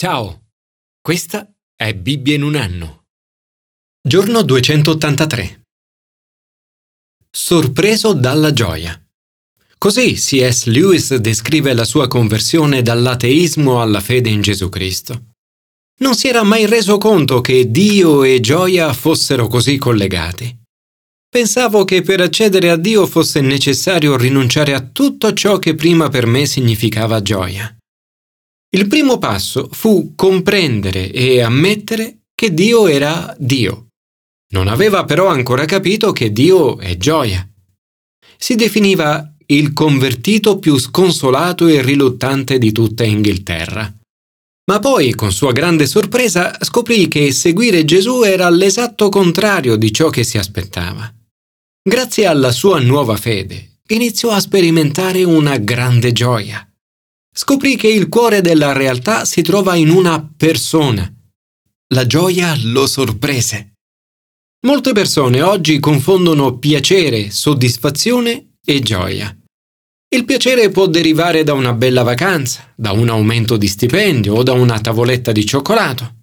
Ciao, questa è Bibbia in un anno. Giorno 283. Sorpreso dalla gioia. Così C.S. Lewis descrive la sua conversione dall'ateismo alla fede in Gesù Cristo. Non si era mai reso conto che Dio e gioia fossero così collegati. Pensavo che per accedere a Dio fosse necessario rinunciare a tutto ciò che prima per me significava gioia. Il primo passo fu comprendere e ammettere che Dio era Dio. Non aveva però ancora capito che Dio è gioia. Si definiva il convertito più sconsolato e riluttante di tutta Inghilterra. Ma poi, con sua grande sorpresa, scoprì che seguire Gesù era l'esatto contrario di ciò che si aspettava. Grazie alla sua nuova fede, iniziò a sperimentare una grande gioia scoprì che il cuore della realtà si trova in una persona. La gioia lo sorprese. Molte persone oggi confondono piacere, soddisfazione e gioia. Il piacere può derivare da una bella vacanza, da un aumento di stipendio o da una tavoletta di cioccolato.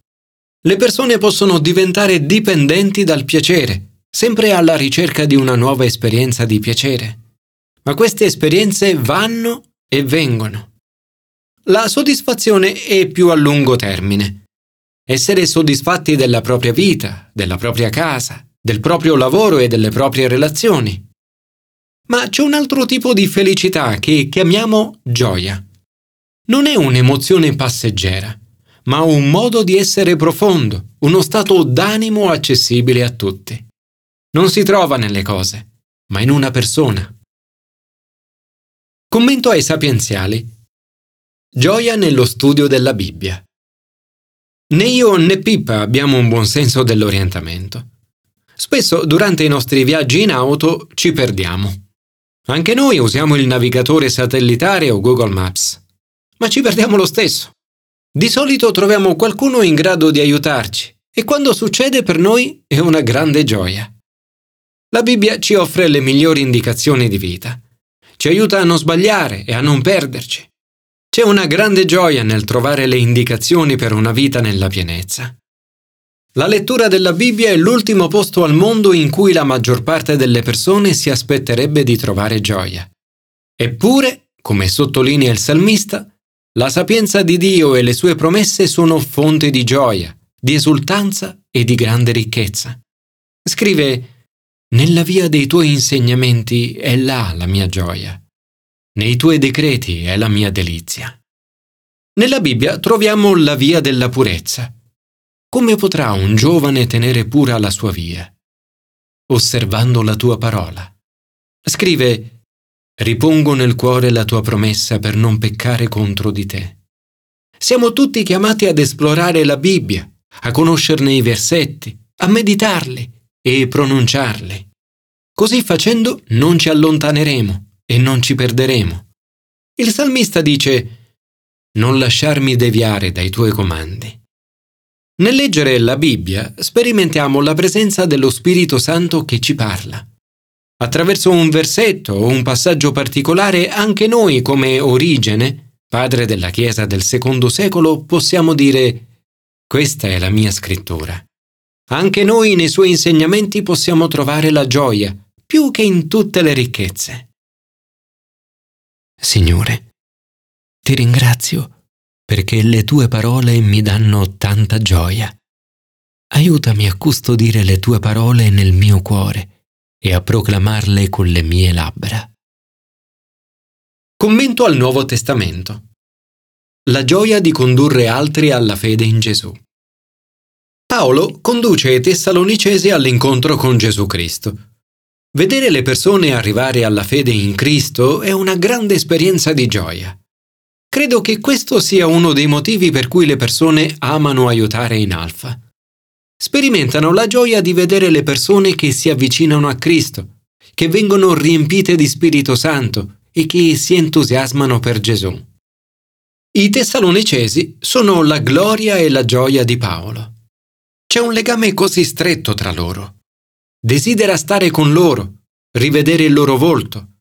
Le persone possono diventare dipendenti dal piacere, sempre alla ricerca di una nuova esperienza di piacere. Ma queste esperienze vanno e vengono. La soddisfazione è più a lungo termine. Essere soddisfatti della propria vita, della propria casa, del proprio lavoro e delle proprie relazioni. Ma c'è un altro tipo di felicità che chiamiamo gioia. Non è un'emozione passeggera, ma un modo di essere profondo, uno stato d'animo accessibile a tutti. Non si trova nelle cose, ma in una persona. Commento ai sapienziali Gioia nello studio della Bibbia. Né io né Pippa abbiamo un buon senso dell'orientamento. Spesso durante i nostri viaggi in auto ci perdiamo. Anche noi usiamo il navigatore satellitare o Google Maps, ma ci perdiamo lo stesso. Di solito troviamo qualcuno in grado di aiutarci e quando succede per noi è una grande gioia. La Bibbia ci offre le migliori indicazioni di vita. Ci aiuta a non sbagliare e a non perderci. C'è una grande gioia nel trovare le indicazioni per una vita nella pienezza. La lettura della Bibbia è l'ultimo posto al mondo in cui la maggior parte delle persone si aspetterebbe di trovare gioia. Eppure, come sottolinea il salmista, la sapienza di Dio e le sue promesse sono fonte di gioia, di esultanza e di grande ricchezza. Scrive, Nella via dei tuoi insegnamenti è là la mia gioia. Nei tuoi decreti è la mia delizia. Nella Bibbia troviamo la via della purezza. Come potrà un giovane tenere pura la sua via? Osservando la tua parola. Scrive, ripongo nel cuore la tua promessa per non peccare contro di te. Siamo tutti chiamati ad esplorare la Bibbia, a conoscerne i versetti, a meditarli e pronunciarli. Così facendo non ci allontaneremo e non ci perderemo. Il salmista dice, non lasciarmi deviare dai tuoi comandi. Nel leggere la Bibbia sperimentiamo la presenza dello Spirito Santo che ci parla. Attraverso un versetto o un passaggio particolare, anche noi come Origene, padre della Chiesa del secondo secolo, possiamo dire questa è la mia scrittura. Anche noi nei suoi insegnamenti possiamo trovare la gioia, più che in tutte le ricchezze. Signore, ti ringrazio perché le tue parole mi danno tanta gioia. Aiutami a custodire le tue parole nel mio cuore e a proclamarle con le mie labbra. Commento al Nuovo Testamento. La gioia di condurre altri alla fede in Gesù. Paolo conduce i Tessalonicesi all'incontro con Gesù Cristo Vedere le persone arrivare alla fede in Cristo è una grande esperienza di gioia. Credo che questo sia uno dei motivi per cui le persone amano aiutare in Alfa. Sperimentano la gioia di vedere le persone che si avvicinano a Cristo, che vengono riempite di Spirito Santo e che si entusiasmano per Gesù. I Tessalonicesi sono la gloria e la gioia di Paolo. C'è un legame così stretto tra loro desidera stare con loro, rivedere il loro volto.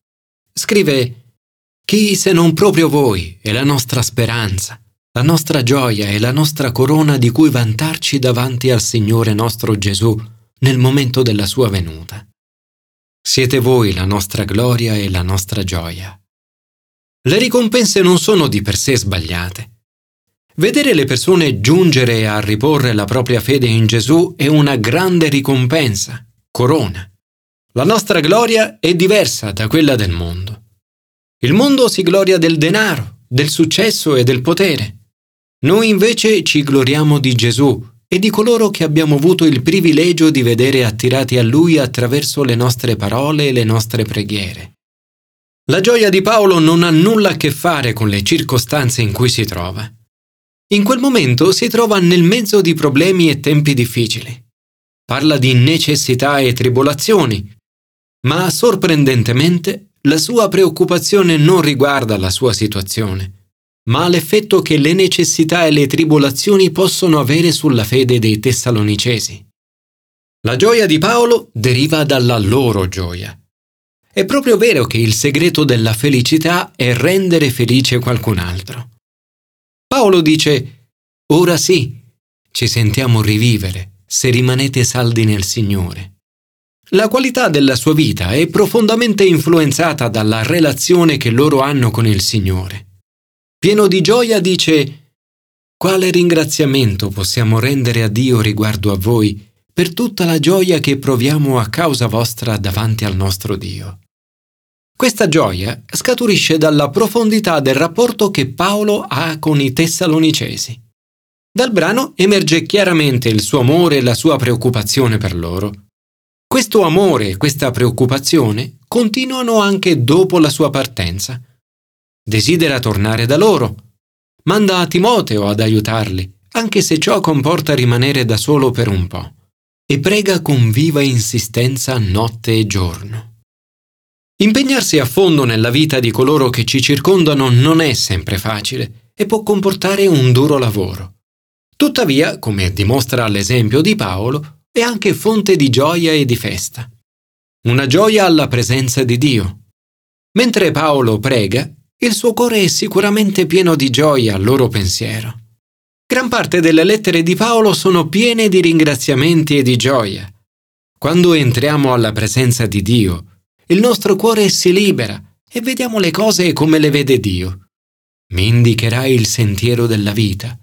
Scrive, Chi se non proprio voi è la nostra speranza, la nostra gioia e la nostra corona di cui vantarci davanti al Signore nostro Gesù nel momento della sua venuta. Siete voi la nostra gloria e la nostra gioia. Le ricompense non sono di per sé sbagliate. Vedere le persone giungere a riporre la propria fede in Gesù è una grande ricompensa, corona. La nostra gloria è diversa da quella del mondo. Il mondo si gloria del denaro, del successo e del potere. Noi invece ci gloriamo di Gesù e di coloro che abbiamo avuto il privilegio di vedere attirati a Lui attraverso le nostre parole e le nostre preghiere. La gioia di Paolo non ha nulla a che fare con le circostanze in cui si trova. In quel momento si trova nel mezzo di problemi e tempi difficili. Parla di necessità e tribolazioni, ma sorprendentemente la sua preoccupazione non riguarda la sua situazione, ma l'effetto che le necessità e le tribolazioni possono avere sulla fede dei Tessalonicesi. La gioia di Paolo deriva dalla loro gioia. È proprio vero che il segreto della felicità è rendere felice qualcun altro. Paolo dice, ora sì, ci sentiamo rivivere se rimanete saldi nel Signore. La qualità della sua vita è profondamente influenzata dalla relazione che loro hanno con il Signore. Pieno di gioia dice, quale ringraziamento possiamo rendere a Dio riguardo a voi per tutta la gioia che proviamo a causa vostra davanti al nostro Dio. Questa gioia scaturisce dalla profondità del rapporto che Paolo ha con i Tessalonicesi. Dal brano emerge chiaramente il suo amore e la sua preoccupazione per loro. Questo amore e questa preoccupazione continuano anche dopo la sua partenza. Desidera tornare da loro. Manda a Timoteo ad aiutarli, anche se ciò comporta rimanere da solo per un po', e prega con viva insistenza notte e giorno. Impegnarsi a fondo nella vita di coloro che ci circondano non è sempre facile e può comportare un duro lavoro. Tuttavia, come dimostra l'esempio di Paolo, è anche fonte di gioia e di festa. Una gioia alla presenza di Dio. Mentre Paolo prega, il suo cuore è sicuramente pieno di gioia al loro pensiero. Gran parte delle lettere di Paolo sono piene di ringraziamenti e di gioia. Quando entriamo alla presenza di Dio, il nostro cuore si libera e vediamo le cose come le vede Dio. Mi indicherai il sentiero della vita,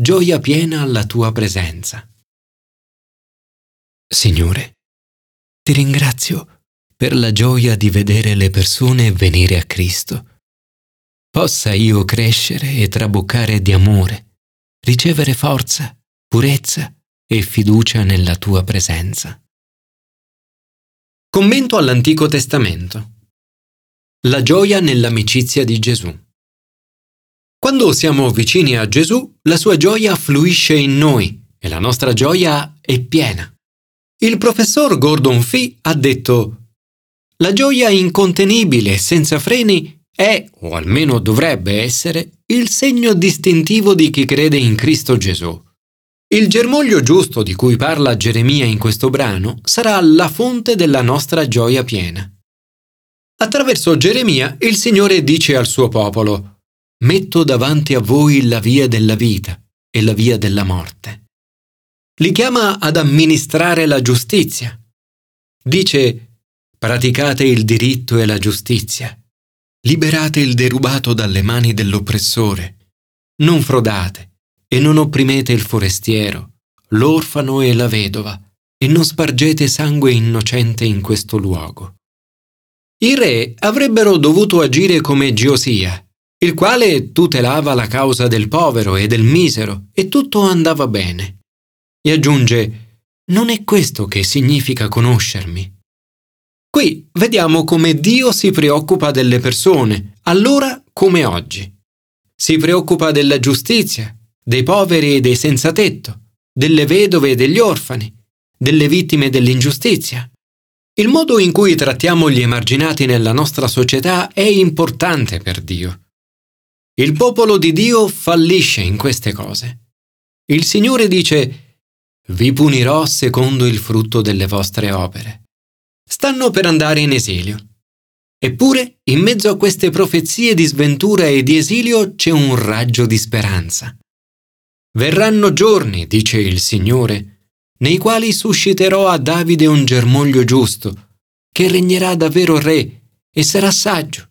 gioia piena alla tua presenza. Signore, ti ringrazio per la gioia di vedere le persone venire a Cristo. Possa io crescere e traboccare di amore, ricevere forza, purezza e fiducia nella tua presenza. Commento all'Antico Testamento. La gioia nell'amicizia di Gesù. Quando siamo vicini a Gesù, la sua gioia fluisce in noi e la nostra gioia è piena. Il professor Gordon Fee ha detto La gioia incontenibile e senza freni è, o almeno dovrebbe essere, il segno distintivo di chi crede in Cristo Gesù. Il germoglio giusto di cui parla Geremia in questo brano sarà la fonte della nostra gioia piena. Attraverso Geremia il Signore dice al suo popolo, Metto davanti a voi la via della vita e la via della morte. Li chiama ad amministrare la giustizia. Dice, praticate il diritto e la giustizia. Liberate il derubato dalle mani dell'oppressore. Non frodate e non opprimete il forestiero, l'orfano e la vedova, e non spargete sangue innocente in questo luogo. I re avrebbero dovuto agire come Giosia, il quale tutelava la causa del povero e del misero, e tutto andava bene. E aggiunge, non è questo che significa conoscermi. Qui vediamo come Dio si preoccupa delle persone, allora come oggi. Si preoccupa della giustizia, dei poveri e dei senza tetto, delle vedove e degli orfani, delle vittime dell'ingiustizia. Il modo in cui trattiamo gli emarginati nella nostra società è importante per Dio. Il popolo di Dio fallisce in queste cose. Il Signore dice, vi punirò secondo il frutto delle vostre opere. Stanno per andare in esilio. Eppure, in mezzo a queste profezie di sventura e di esilio c'è un raggio di speranza. Verranno giorni, dice il Signore, nei quali susciterò a Davide un germoglio giusto, che regnerà davvero re e sarà saggio,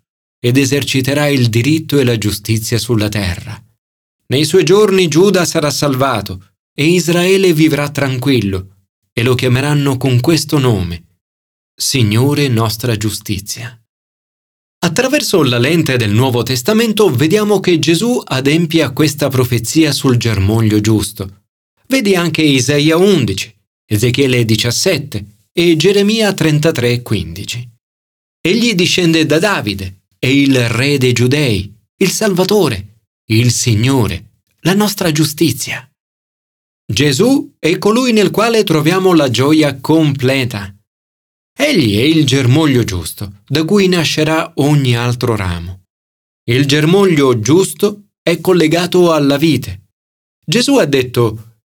ed eserciterà il diritto e la giustizia sulla terra. Nei suoi giorni Giuda sarà salvato e Israele vivrà tranquillo, e lo chiameranno con questo nome, Signore nostra giustizia. Attraverso la lente del Nuovo Testamento vediamo che Gesù adempie a questa profezia sul germoglio giusto. Vedi anche Isaia 11, Ezechiele 17 e Geremia 33:15. Egli discende da Davide, è il re dei giudei, il Salvatore, il Signore, la nostra giustizia. Gesù è colui nel quale troviamo la gioia completa. Egli è il germoglio giusto, da cui nascerà ogni altro ramo. Il germoglio giusto è collegato alla vite. Gesù ha detto,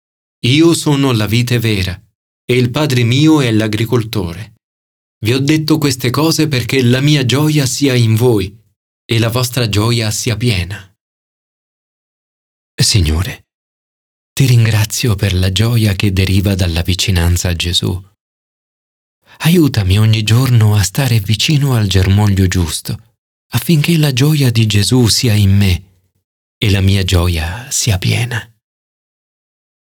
Io sono la vite vera, e il Padre mio è l'agricoltore. Vi ho detto queste cose perché la mia gioia sia in voi e la vostra gioia sia piena. Signore, ti ringrazio per la gioia che deriva dalla vicinanza a Gesù. Aiutami ogni giorno a stare vicino al germoglio giusto, affinché la gioia di Gesù sia in me e la mia gioia sia piena.